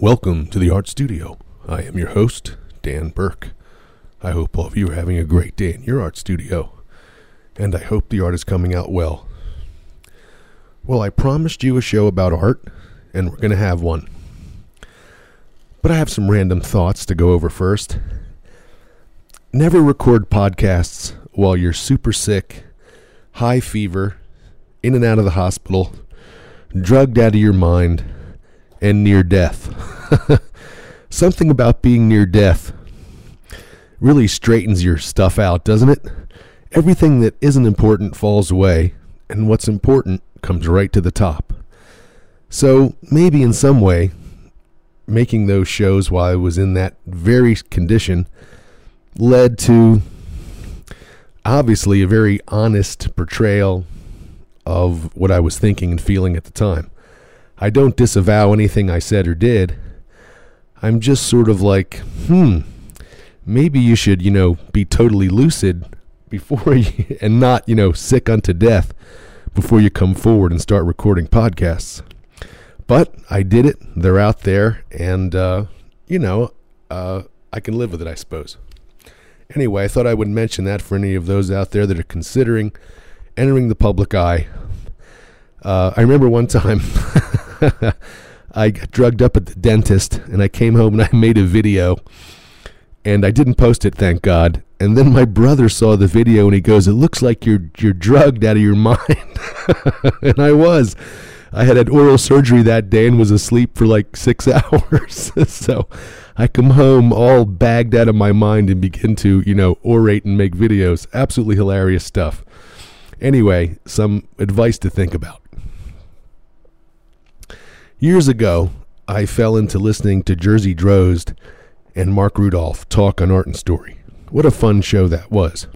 Welcome to the Art Studio. I am your host, Dan Burke. I hope all of you are having a great day in your art studio, and I hope the art is coming out well. Well, I promised you a show about art, and we're going to have one. But I have some random thoughts to go over first. Never record podcasts while you're super sick, high fever, in and out of the hospital, drugged out of your mind, and near death. Something about being near death really straightens your stuff out, doesn't it? Everything that isn't important falls away, and what's important comes right to the top. So maybe in some way, making those shows while I was in that very condition led to obviously a very honest portrayal of what I was thinking and feeling at the time. I don't disavow anything I said or did. I'm just sort of like, hmm, maybe you should, you know, be totally lucid before you, and not, you know, sick unto death before you come forward and start recording podcasts. But I did it. They're out there, and, uh, you know, uh, I can live with it, I suppose. Anyway, I thought I would mention that for any of those out there that are considering entering the public eye. Uh, I remember one time I got drugged up at the dentist, and I came home and I made a video, and I didn't post it, thank God. And then my brother saw the video, and he goes, "It looks like you're you're drugged out of your mind," and I was. I had had oral surgery that day and was asleep for like six hours. so I come home all bagged out of my mind and begin to, you know, orate and make videos. Absolutely hilarious stuff. Anyway, some advice to think about. Years ago, I fell into listening to Jerzy Drozd and Mark Rudolph talk on art and story. What a fun show that was.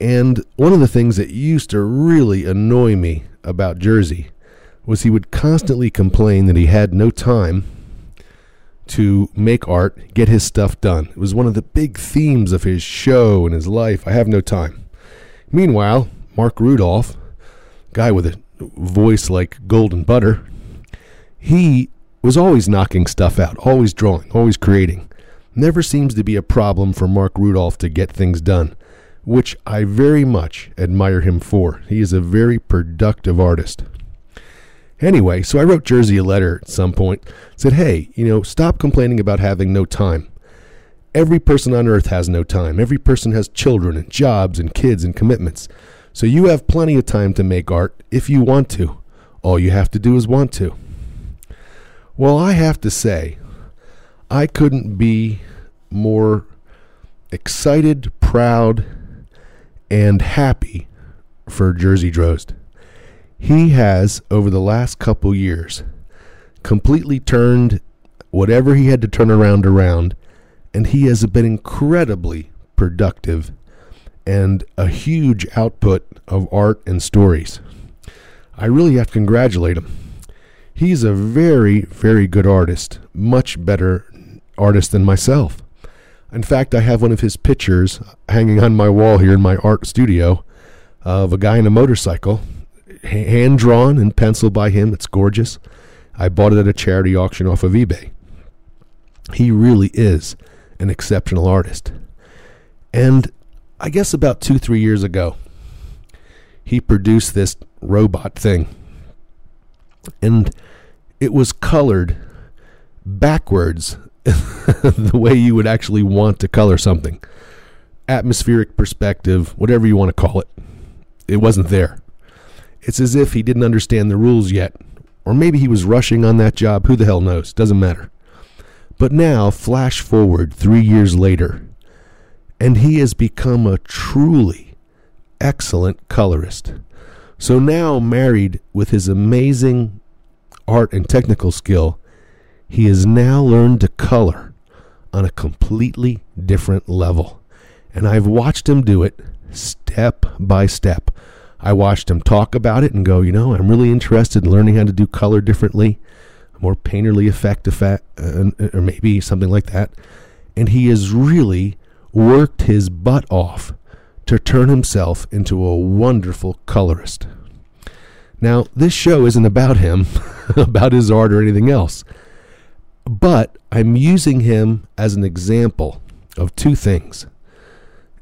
And one of the things that used to really annoy me about Jerzy was he would constantly complain that he had no time to make art, get his stuff done. It was one of the big themes of his show and his life. I have no time. Meanwhile, Mark Rudolph, guy with a voice like golden butter, he was always knocking stuff out, always drawing, always creating. Never seems to be a problem for Mark Rudolph to get things done, which I very much admire him for. He is a very productive artist. Anyway, so I wrote Jerzy a letter at some point. Said, hey, you know, stop complaining about having no time. Every person on earth has no time. Every person has children and jobs and kids and commitments. So you have plenty of time to make art if you want to. All you have to do is want to. Well, I have to say, I couldn't be more excited, proud, and happy for Jerzy Drozd. He has, over the last couple years, completely turned whatever he had to turn around around, and he has been incredibly productive and a huge output of art and stories. I really have to congratulate him. He's a very, very good artist, much better artist than myself. In fact, I have one of his pictures hanging on my wall here in my art studio of a guy in a motorcycle hand drawn and pencil by him. It's gorgeous. I bought it at a charity auction off of eBay. He really is an exceptional artist. And I guess about two, three years ago, he produced this robot thing. And it was colored backwards the way you would actually want to color something. Atmospheric perspective, whatever you want to call it. It wasn't there. It's as if he didn't understand the rules yet. Or maybe he was rushing on that job. Who the hell knows? Doesn't matter. But now, flash forward three years later, and he has become a truly excellent colorist. So now, married with his amazing art and technical skill, he has now learned to color on a completely different level. And I've watched him do it step by step. I watched him talk about it and go, you know, I'm really interested in learning how to do color differently, more painterly effect, effect uh, or maybe something like that. And he has really worked his butt off to turn himself into a wonderful colorist. Now, this show isn't about him, about his art or anything else, but I'm using him as an example of two things.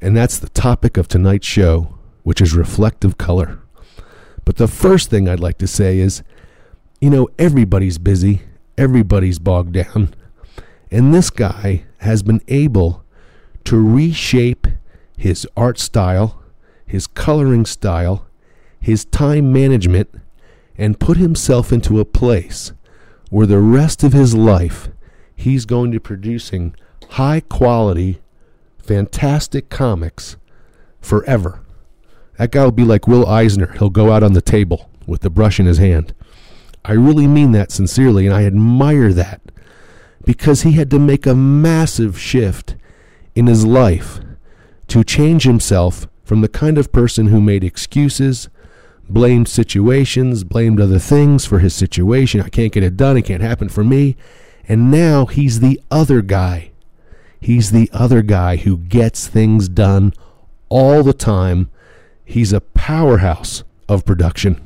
And that's the topic of tonight's show, which is reflective color. But the first thing I'd like to say is you know, everybody's busy, everybody's bogged down, and this guy has been able to reshape his art style, his coloring style, his time management, and put himself into a place where the rest of his life he's going to be producing high quality, fantastic comics forever. That guy will be like Will Eisner. He'll go out on the table with the brush in his hand. I really mean that sincerely, and I admire that because he had to make a massive shift in his life to change himself from the kind of person who made excuses, blamed situations, blamed other things for his situation. I can't get it done. It can't happen for me. And now he's the other guy. He's the other guy who gets things done all the time. He's a powerhouse of production.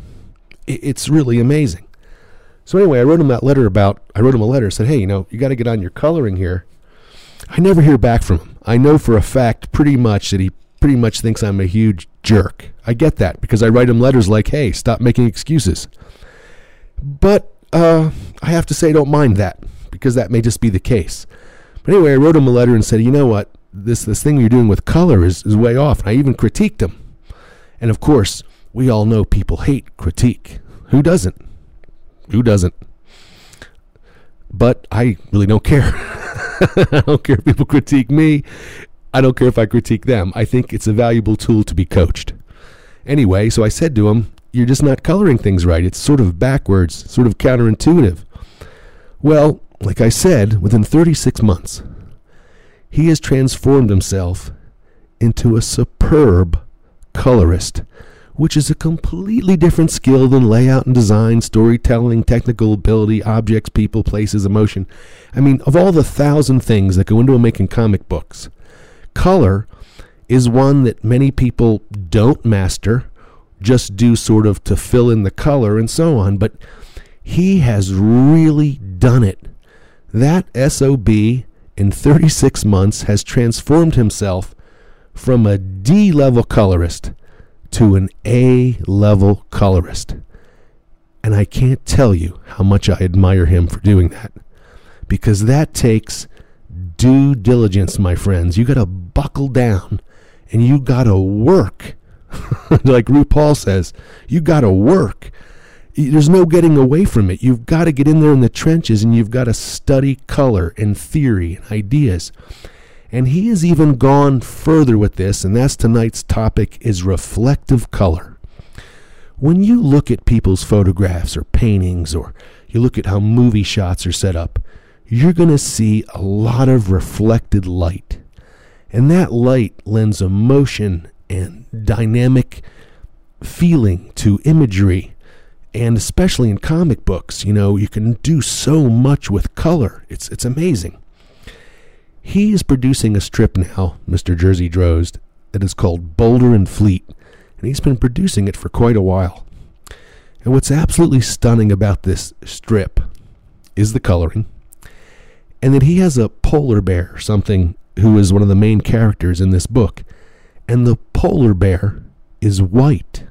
It's really amazing. So anyway, I wrote him that letter about. I wrote him a letter. Said, "Hey, you know, you got to get on your coloring here." I never hear back from him. I know for a fact, pretty much, that he pretty much thinks I'm a huge jerk. I get that because I write him letters like, "Hey, stop making excuses." But uh, I have to say, I don't mind that because that may just be the case. But anyway, I wrote him a letter and said, "You know what? This this thing you're doing with color is, is way off." And I even critiqued him. And of course, we all know people hate critique. Who doesn't? Who doesn't? But I really don't care. I don't care if people critique me. I don't care if I critique them. I think it's a valuable tool to be coached. Anyway, so I said to him, You're just not coloring things right. It's sort of backwards, sort of counterintuitive. Well, like I said, within 36 months, he has transformed himself into a superb colorist which is a completely different skill than layout and design, storytelling, technical ability, objects, people, places, emotion. I mean, of all the thousand things that go into making comic books, color is one that many people don't master, just do sort of to fill in the color and so on, but he has really done it. That SOB in 36 months has transformed himself from a D level colorist to an A level colorist. And I can't tell you how much I admire him for doing that. Because that takes due diligence, my friends. You got to buckle down and you got to work. like RuPaul says, you got to work. There's no getting away from it. You've got to get in there in the trenches and you've got to study color and theory and ideas. And he has even gone further with this, and that's tonight's topic is reflective color. When you look at people's photographs or paintings or you look at how movie shots are set up, you're going to see a lot of reflected light. And that light lends emotion and dynamic feeling to imagery. And especially in comic books, you know, you can do so much with color. It's it's amazing. He is producing a strip now, Mr. Jerzy Drozd, that is called Boulder and Fleet, and he's been producing it for quite a while. And what's absolutely stunning about this strip is the coloring, and that he has a polar bear, something who is one of the main characters in this book, and the polar bear is white.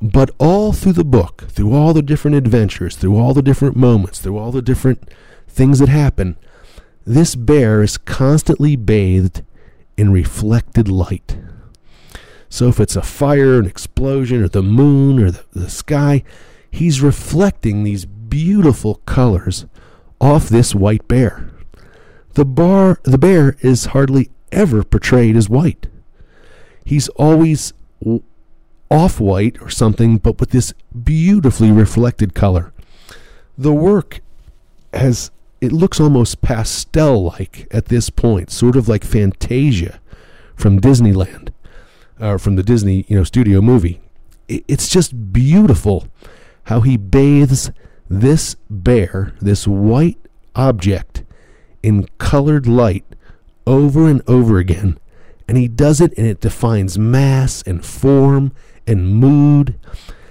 But all through the book, through all the different adventures, through all the different moments, through all the different things that happen, this bear is constantly bathed in reflected light. So if it's a fire, an explosion, or the moon, or the, the sky, he's reflecting these beautiful colors off this white bear. The bar the bear is hardly ever portrayed as white. He's always off white or something, but with this beautifully reflected color. the work has it looks almost pastel like at this point, sort of like Fantasia from Disneyland, or from the Disney you know studio movie. It's just beautiful how he bathes this bear, this white object, in colored light over and over again. And he does it and it defines mass and form and mood.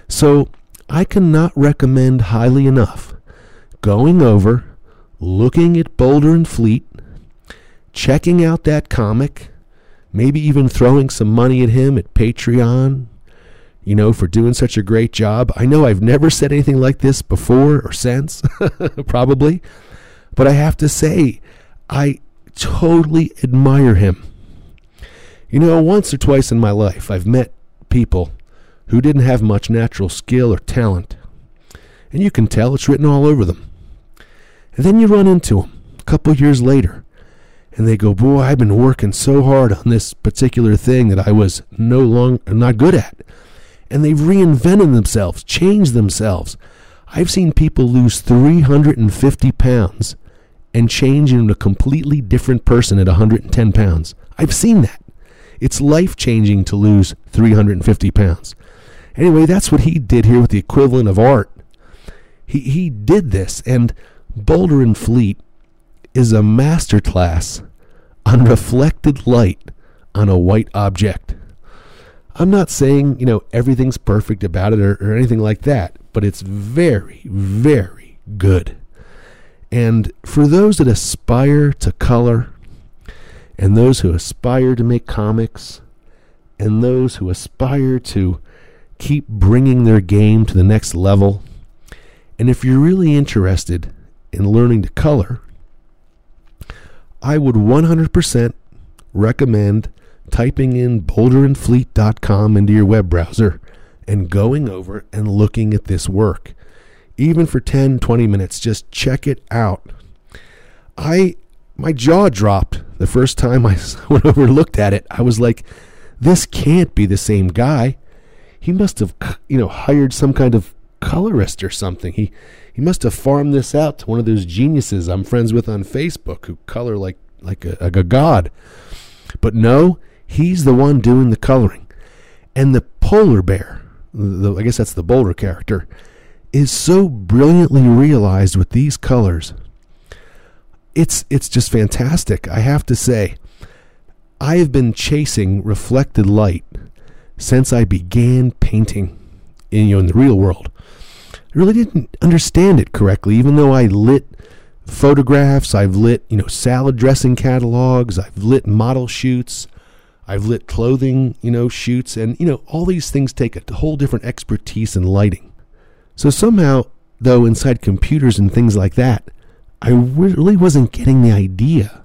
So I cannot recommend highly enough going over, looking at Boulder and Fleet, checking out that comic, maybe even throwing some money at him at Patreon, you know, for doing such a great job. I know I've never said anything like this before or since, probably, but I have to say, I totally admire him. You know, once or twice in my life, I've met people who didn't have much natural skill or talent, and you can tell it's written all over them. And then you run into them a couple years later, and they go, "Boy, I've been working so hard on this particular thing that I was no longer not good at." And they've reinvented themselves, changed themselves. I've seen people lose 350 pounds and change into a completely different person at 110 pounds. I've seen that. It's life changing to lose 350 pounds. Anyway, that's what he did here with the equivalent of art. He, he did this, and Boulder and Fleet is a masterclass on reflected light on a white object. I'm not saying, you know, everything's perfect about it or, or anything like that, but it's very, very good. And for those that aspire to color, and those who aspire to make comics, and those who aspire to keep bringing their game to the next level, and if you're really interested in learning to color, I would 100% recommend typing in boulderandfleet.com into your web browser and going over and looking at this work. Even for 10, 20 minutes, just check it out. I my jaw dropped the first time I went over looked at it. I was like, this can't be the same guy. He must have, you know, hired some kind of colorist or something. He he must have farmed this out to one of those geniuses I'm friends with on Facebook who color like like a, like a god. But no, he's the one doing the coloring. And the polar bear, the, I guess that's the Boulder character, is so brilliantly realized with these colors. It's it's just fantastic. I have to say, I have been chasing reflected light since I began painting in you know in the real world. I really didn't understand it correctly, even though I lit photographs, I've lit, you know, salad dressing catalogs, I've lit model shoots, I've lit clothing, you know, shoots, and, you know, all these things take a whole different expertise in lighting. So somehow, though, inside computers and things like that, I really wasn't getting the idea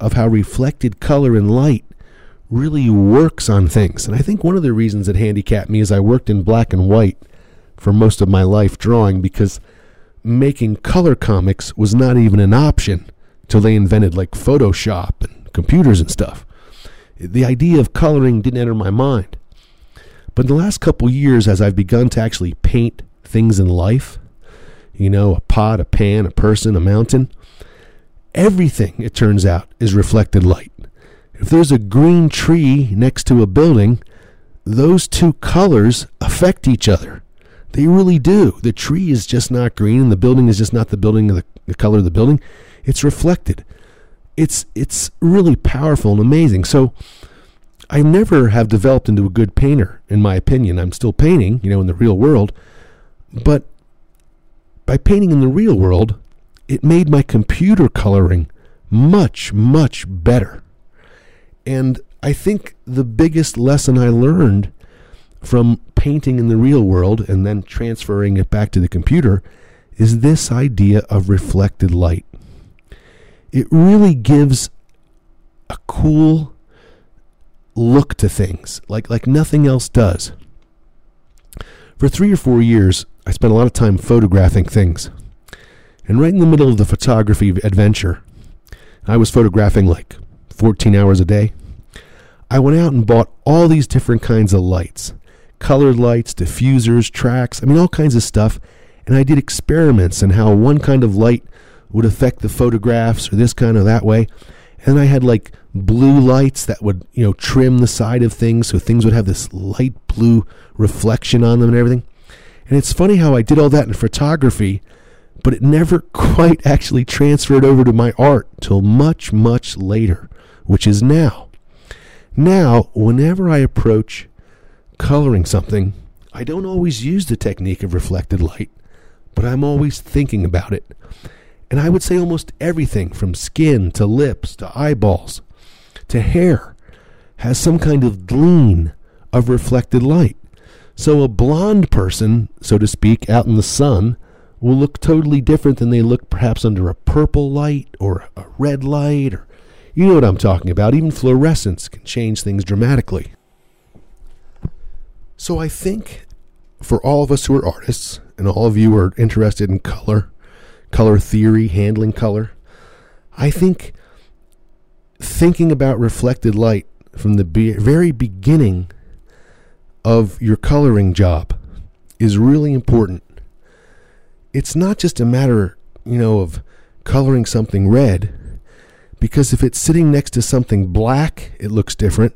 of how reflected color and light really works on things. And I think one of the reasons it handicapped me is I worked in black and white for most of my life drawing because making color comics was not even an option till they invented like Photoshop and computers and stuff the idea of coloring didn't enter my mind. But in the last couple years, as I've begun to actually paint things in life, you know, a pot, a pan, a person, a mountain, everything, it turns out, is reflected light. If there's a green tree next to a building, those two colors affect each other. They really do. The tree is just not green, and the building is just not the building of the, the color of the building. It's reflected it's it's really powerful and amazing. So I never have developed into a good painter, in my opinion. I'm still painting, you know, in the real world, but by painting in the real world, it made my computer coloring much, much better. And I think the biggest lesson I learned from painting in the real world and then transferring it back to the computer is this idea of reflected light it really gives a cool look to things like like nothing else does. For 3 or 4 years, I spent a lot of time photographing things. And right in the middle of the photography adventure, I was photographing like 14 hours a day. I went out and bought all these different kinds of lights colored lights, diffusers, tracks, I mean, all kinds of stuff. and I did experiments and how one kind of light would affect the photographs or this kind of that way. And I had like blue lights that would, you know, trim the side of things so things would have this light blue reflection on them and everything. And it's funny how I did all that in photography, but it never quite actually transferred over to my art till much, much later, which is now. Now, whenever I approach coloring something, I don't always use the technique of reflected light, but I'm always thinking about it. And I would say almost everything from skin to lips to eyeballs to hair has some kind of gleam of reflected light. So a blonde person, so to speak, out in the sun will look totally different than they look perhaps under a purple light or a red light or you know what I'm talking about. Even fluorescence can change things dramatically. So I think for all of us who are artists and all of you who are interested in color, color theory, handling color, I think thinking about reflected light from the be- very beginning of your coloring job is really important. It's not just a matter, you know, of coloring something red, because if it's sitting next to something black, it looks different.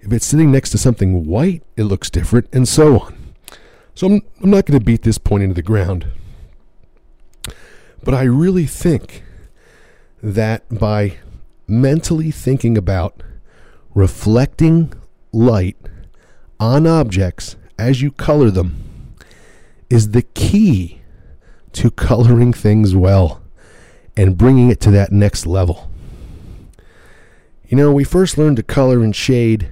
If it's sitting next to something white, it looks different, and so on. So I'm, I'm not going to beat this point into the ground. But I really think that by mentally thinking about reflecting light on objects as you color them is the key to coloring things well and bringing it to that next level. You know, we first learned to color and shade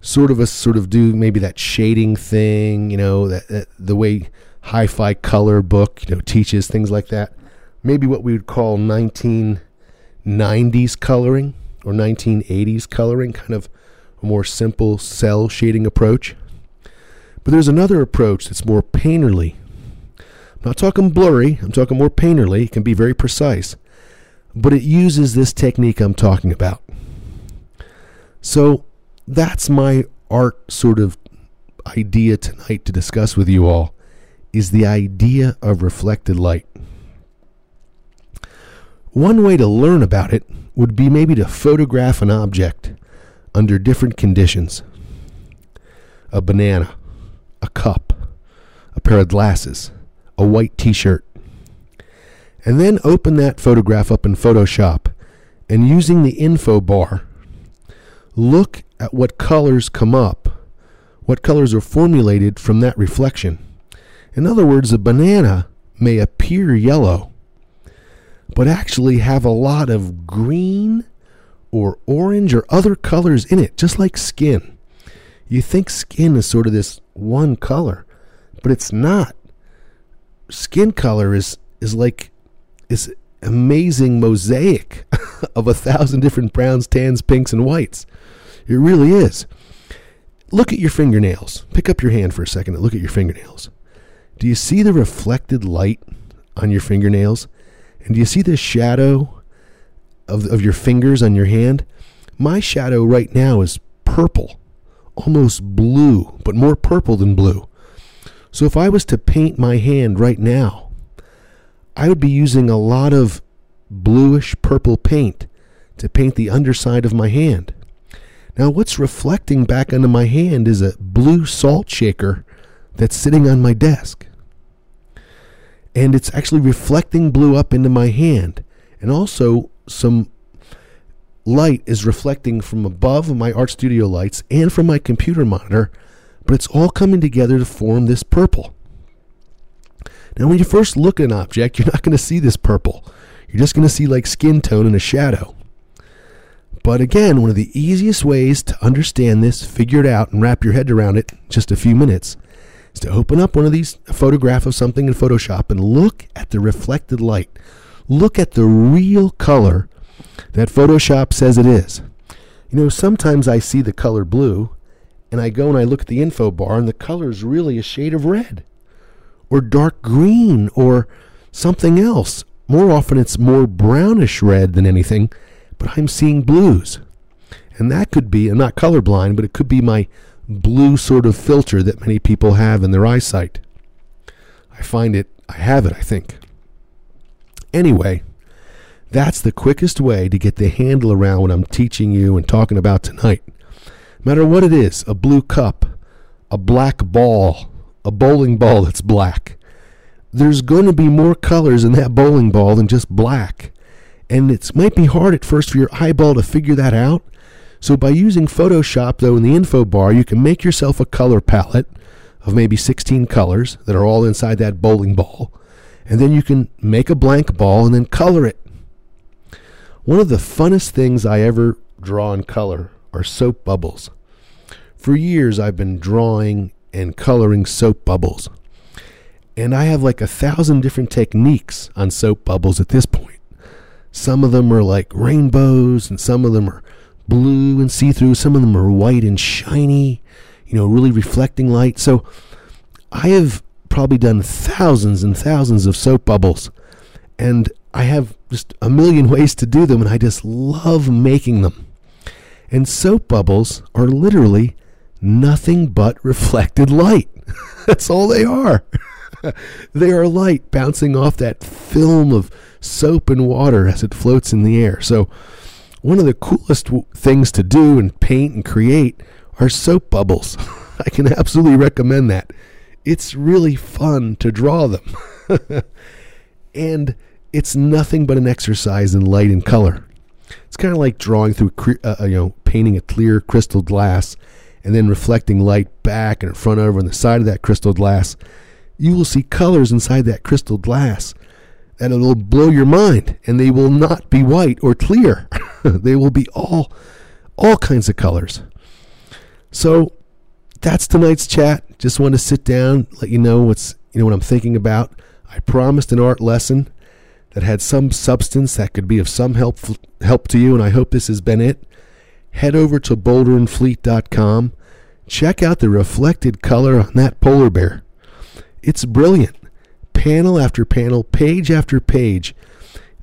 sort of a sort of do maybe that shading thing, you know, that, that the way hi-fi color book, you know, teaches things like that. Maybe what we would call 1990s coloring or 1980s coloring, kind of a more simple cel shading approach. But there's another approach that's more painterly. I'm not talking blurry, I'm talking more painterly. It can be very precise, but it uses this technique I'm talking about. So that's my art sort of idea tonight to discuss with you all is the idea of reflected light. One way to learn about it would be maybe to photograph an object under different conditions. A banana, a cup, a pair of glasses, a white t-shirt. And then open that photograph up in Photoshop and using the info bar look at what colors come up, what colors are formulated from that reflection. In other words, a banana may appear yellow, but actually have a lot of green or orange or other colors in it, just like skin. You think skin is sort of this one color, but it's not. Skin color is is like is amazing mosaic of a thousand different browns, tans, pinks, and whites. It really is. Look at your fingernails. Pick up your hand for a second and look at your fingernails. Do you see the reflected light on your fingernails? And do you see the shadow of, of your fingers on your hand? My shadow right now is purple, almost blue, but more purple than blue. So if I was to paint my hand right now, I would be using a lot of bluish purple paint to paint the underside of my hand. Now, what's reflecting back onto my hand is a blue salt shaker that's sitting on my desk. And it's actually reflecting blue up into my hand. And also, some light is reflecting from above my Art Studio lights and from my computer monitor, but it's all coming together to form this purple. Now, when you first look at an object, you're not going to see this purple. You're just going to see like skin tone and a shadow. But again, one of the easiest ways to understand this, figure it out, and wrap your head around it just a few minutes is to open up one of these, a photograph of something in Photoshop, and look at the reflected light. Look at the real color that Photoshop says it is. You know, sometimes I see the color blue, and I go and I look at the info bar, and the color is really a shade of red, or dark green, or something else. More often, it's more brownish red than anything but I'm seeing blues. And that could be, I'm not colorblind, but it could be my blue sort of filter that many people have in their eyesight. I find it, I have it, I think. Anyway, that's the quickest way to get the handle around what I'm teaching you and talking about tonight. No matter what it is a blue cup, a black ball, a bowling ball that's black. There's going to be more colors in that bowling ball than just black. And it might be hard at first for your eyeball to figure that out. So by using Photoshop, though, in the info bar, you can make yourself a color palette of maybe 16 colors that are all inside that bowling ball. And then you can make a blank ball and then color it. One of the funnest things I ever draw in color are soap bubbles. For years, I've been drawing and coloring soap bubbles. And I have like a thousand different techniques on soap bubbles at this point. Some of them are like rainbows, and some of them are blue and see through. Some of them are white and shiny, you know, really reflecting light. So I have probably done thousands and thousands of soap bubbles. And I have just a million ways to do them, and I just love making them. And soap bubbles are literally nothing but reflected light. That's all they are. they are light bouncing off that film of soap and water as it floats in the air. So, one of the coolest w- things to do and paint and create are soap bubbles. I can absolutely recommend that. It's really fun to draw them. and it's nothing but an exercise in light and color. It's kind of like drawing through, uh, you know, painting a clear crystal glass and then reflecting light back and in front over on the side of that crystal glass. You will see colors inside that crystal glass that will blow your mind, and they will not be white or clear. they will be all, all kinds of colors. So that's tonight's chat. Just want to sit down, let you know what's you know what I'm thinking about. I promised an art lesson that had some substance that could be of some help help to you, and I hope this has been it. Head over to boulderandfleet.com. Check out the reflected color on that polar bear. It's brilliant. Panel after panel, page after page.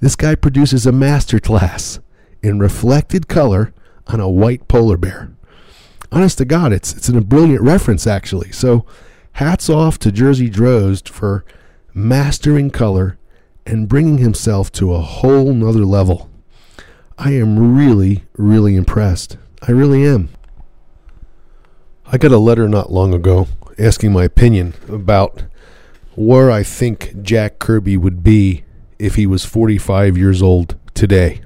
This guy produces a masterclass in reflected color on a white polar bear. Honest to God, it's it's a brilliant reference actually. So hats off to Jerzy Drozd for mastering color and bringing himself to a whole nother level. I am really, really impressed. I really am. I got a letter not long ago asking my opinion about where I think Jack Kirby would be if he was 45 years old today.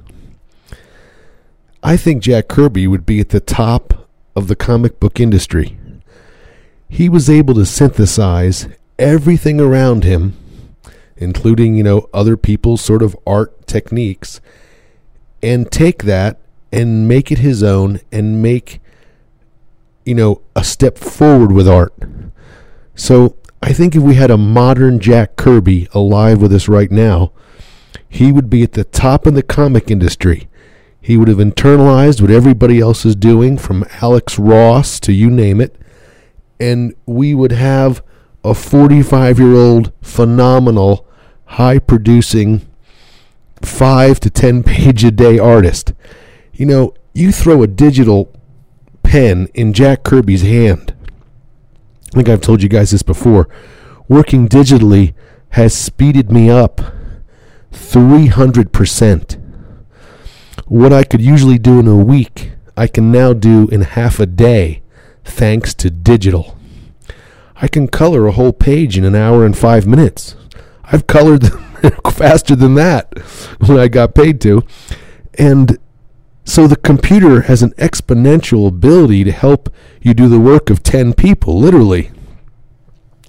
I think Jack Kirby would be at the top of the comic book industry. He was able to synthesize everything around him including, you know, other people's sort of art techniques, and take that and make it his own and make, you know, a step forward with art. So I think if we had a modern Jack Kirby alive with us right now, he would be at the top of the comic industry. He would have internalized what everybody else is doing, from Alex Ross to you name it, and we would have a 45 year old phenomenal high producing five to ten page a day artist. You know, you throw a digital pen in Jack Kirby's hand. I think I've told you guys this before. Working digitally has speeded me up 300%. What I could usually do in a week, I can now do in half a day thanks to digital. I can color a whole page in an hour and five minutes. I've colored faster than that when I got paid to. And so the computer has an exponential ability to help you do the work of 10 people, literally.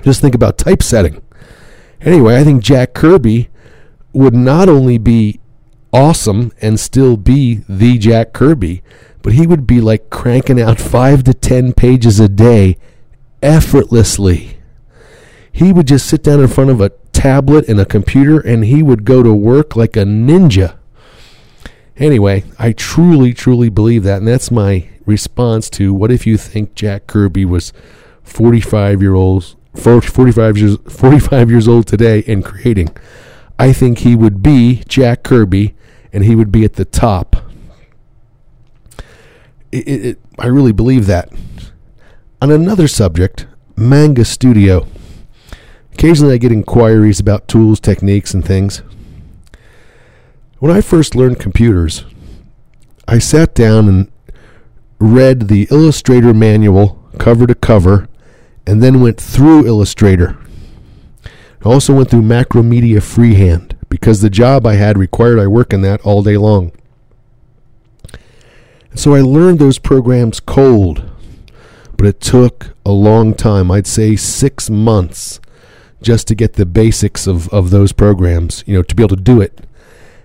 Just think about typesetting. Anyway, I think Jack Kirby would not only be awesome and still be the Jack Kirby, but he would be like cranking out five to 10 pages a day effortlessly. He would just sit down in front of a tablet and a computer and he would go to work like a ninja. Anyway, I truly, truly believe that. And that's my response to what if you think Jack Kirby was 45 year olds 45 years 45 years old today and creating I think he would be Jack Kirby and he would be at the top it, it, it, I really believe that on another subject Manga Studio Occasionally, I get inquiries about tools, techniques, and things. When I first learned computers, I sat down and read the Illustrator manual cover to cover and then went through Illustrator. I also went through Macromedia freehand because the job I had required I work in that all day long. So I learned those programs cold, but it took a long time. I'd say six months just to get the basics of, of those programs, you know, to be able to do it.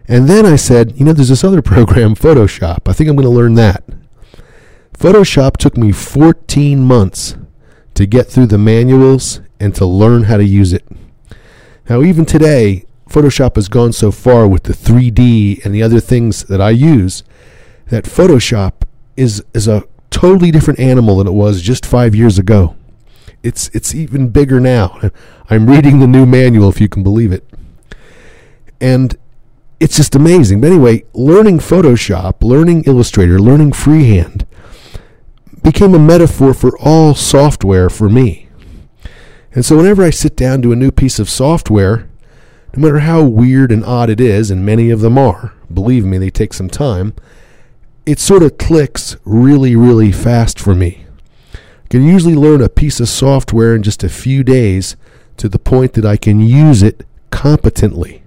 And then I said, you know, there's this other program, Photoshop. I think I'm going to learn that. Photoshop took me 14 months to get through the manuals and to learn how to use it. Now, even today, Photoshop has gone so far with the 3D and the other things that I use that Photoshop is, is a totally different animal than it was just five years ago. It's, it's even bigger now. I'm reading the new manual, if you can believe it. And it's just amazing. But anyway, learning Photoshop, learning Illustrator, learning freehand became a metaphor for all software for me. And so whenever I sit down to a new piece of software, no matter how weird and odd it is, and many of them are, believe me, they take some time, it sort of clicks really, really fast for me. I can usually learn a piece of software in just a few days to the point that I can use it competently.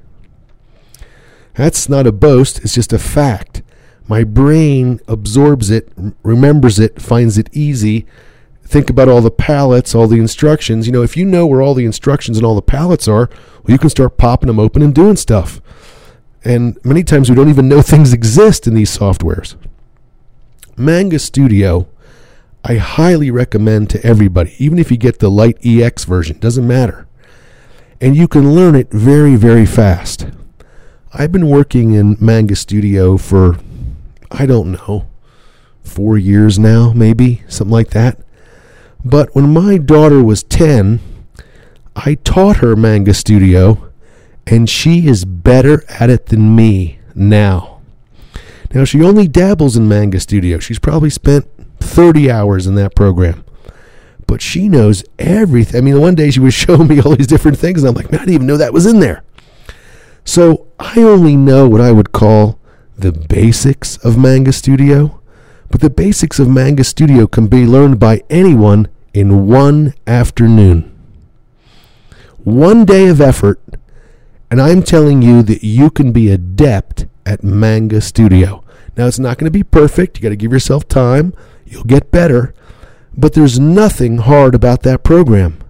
That's not a boast, it's just a fact. My brain absorbs it, remembers it, finds it easy. Think about all the palettes, all the instructions. You know, if you know where all the instructions and all the palettes are, well, you can start popping them open and doing stuff. And many times we don't even know things exist in these softwares. Manga Studio, I highly recommend to everybody, even if you get the Light EX version, doesn't matter. And you can learn it very, very fast. I've been working in Manga Studio for I don't know, four years now, maybe, something like that. But when my daughter was 10, I taught her Manga Studio, and she is better at it than me now. Now, she only dabbles in Manga Studio. She's probably spent 30 hours in that program. But she knows everything. I mean, one day she was showing me all these different things, and I'm like, man, I didn't even know that was in there. So I only know what I would call the basics of Manga Studio, but the basics of Manga Studio can be learned by anyone in one afternoon. One day of effort, and I'm telling you that you can be adept at Manga Studio. Now, it's not going to be perfect. You got to give yourself time. You'll get better. But there's nothing hard about that program.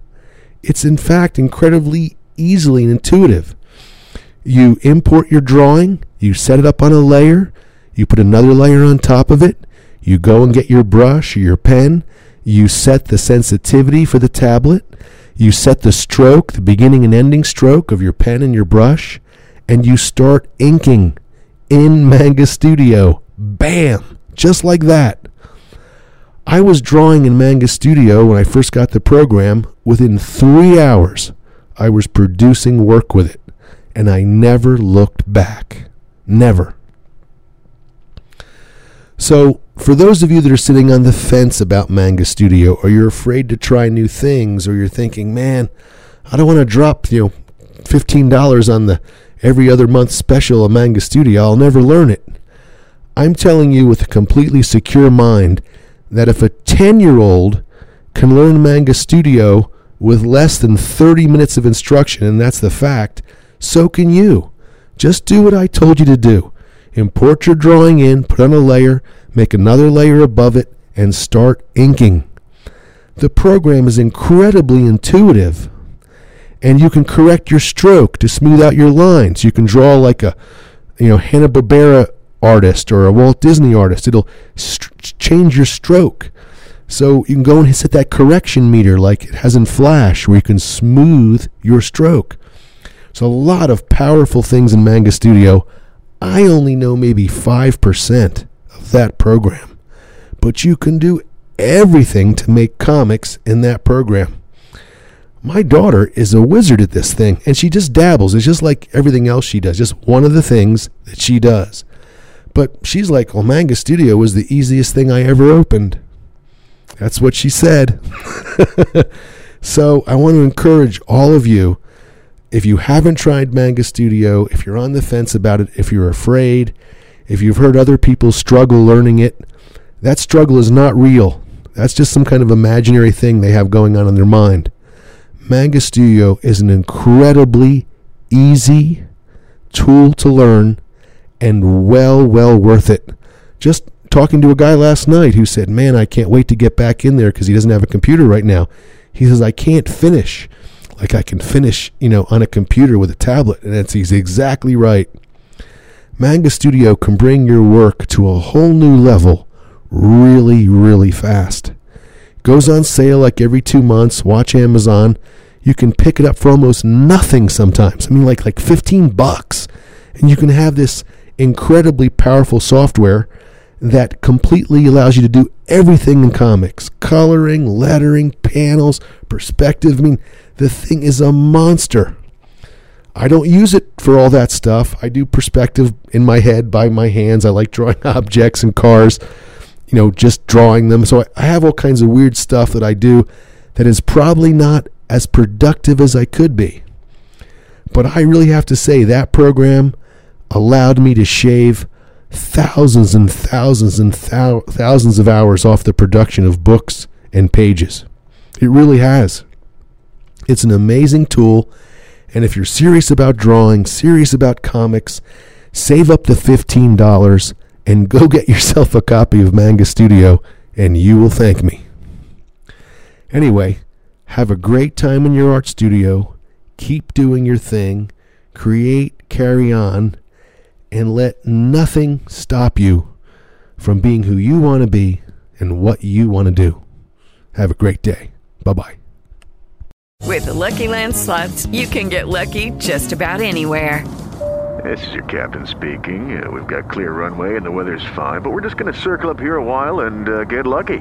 It's, in fact, incredibly easily and intuitive. You import your drawing, you set it up on a layer, you put another layer on top of it, you go and get your brush or your pen, you set the sensitivity for the tablet, you set the stroke, the beginning and ending stroke of your pen and your brush, and you start inking in Manga Studio. Bam! Just like that. I was drawing in Manga Studio when I first got the program. Within three hours, I was producing work with it, and I never looked back. Never. So, for those of you that are sitting on the fence about Manga Studio, or you're afraid to try new things, or you're thinking, man, I don't want to drop, you know, $15 on the every other month special of Manga Studio, I'll never learn it. I'm telling you with a completely secure mind that if a 10 year old can learn Manga Studio with less than 30 minutes of instruction, and that's the fact, so can you. Just do what I told you to do. Import your drawing in, put on a layer, make another layer above it, and start inking. The program is incredibly intuitive. And you can correct your stroke to smooth out your lines. You can draw like a you know Hanna-Barbera artist or a Walt Disney artist. It'll st- change your stroke. So you can go and set that correction meter like it has in Flash, where you can smooth your stroke. So a lot of powerful things in Manga Studio. I only know maybe 5% of that program. But you can do everything to make comics in that program. My daughter is a wizard at this thing, and she just dabbles. It's just like everything else she does, just one of the things that she does. But she's like, well, Manga Studio was the easiest thing I ever opened. That's what she said. So I want to encourage all of you if you haven't tried Manga Studio, if you're on the fence about it, if you're afraid, if you've heard other people struggle learning it, that struggle is not real. That's just some kind of imaginary thing they have going on in their mind. Manga Studio is an incredibly easy tool to learn and well, well worth it. Just talking to a guy last night who said, Man, I can't wait to get back in there because he doesn't have a computer right now. He says, I can't finish like I can finish, you know, on a computer with a tablet. And that's he's exactly right. Manga Studio can bring your work to a whole new level really, really fast. Goes on sale like every two months. Watch Amazon. You can pick it up for almost nothing sometimes. I mean, like like 15 bucks, and you can have this incredibly powerful software that completely allows you to do everything in comics coloring, lettering, panels, perspective. I mean, the thing is a monster. I don't use it for all that stuff. I do perspective in my head by my hands. I like drawing objects and cars, you know, just drawing them. So I have all kinds of weird stuff that I do that is probably not as productive as I could be. But I really have to say that program allowed me to shave thousands and thousands and thou- thousands of hours off the production of books and pages. It really has. It's an amazing tool. And if you're serious about drawing, serious about comics, save up the $15 and go get yourself a copy of Manga Studio, and you will thank me. Anyway, have a great time in your art studio. Keep doing your thing. Create, carry on, and let nothing stop you from being who you want to be and what you want to do. Have a great day. Bye bye. With the Lucky Land slots, you can get lucky just about anywhere. This is your captain speaking. Uh, we've got clear runway and the weather's fine, but we're just going to circle up here a while and uh, get lucky.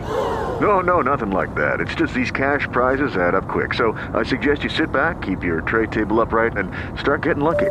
No, no, nothing like that. It's just these cash prizes add up quick. So I suggest you sit back, keep your tray table upright, and start getting lucky.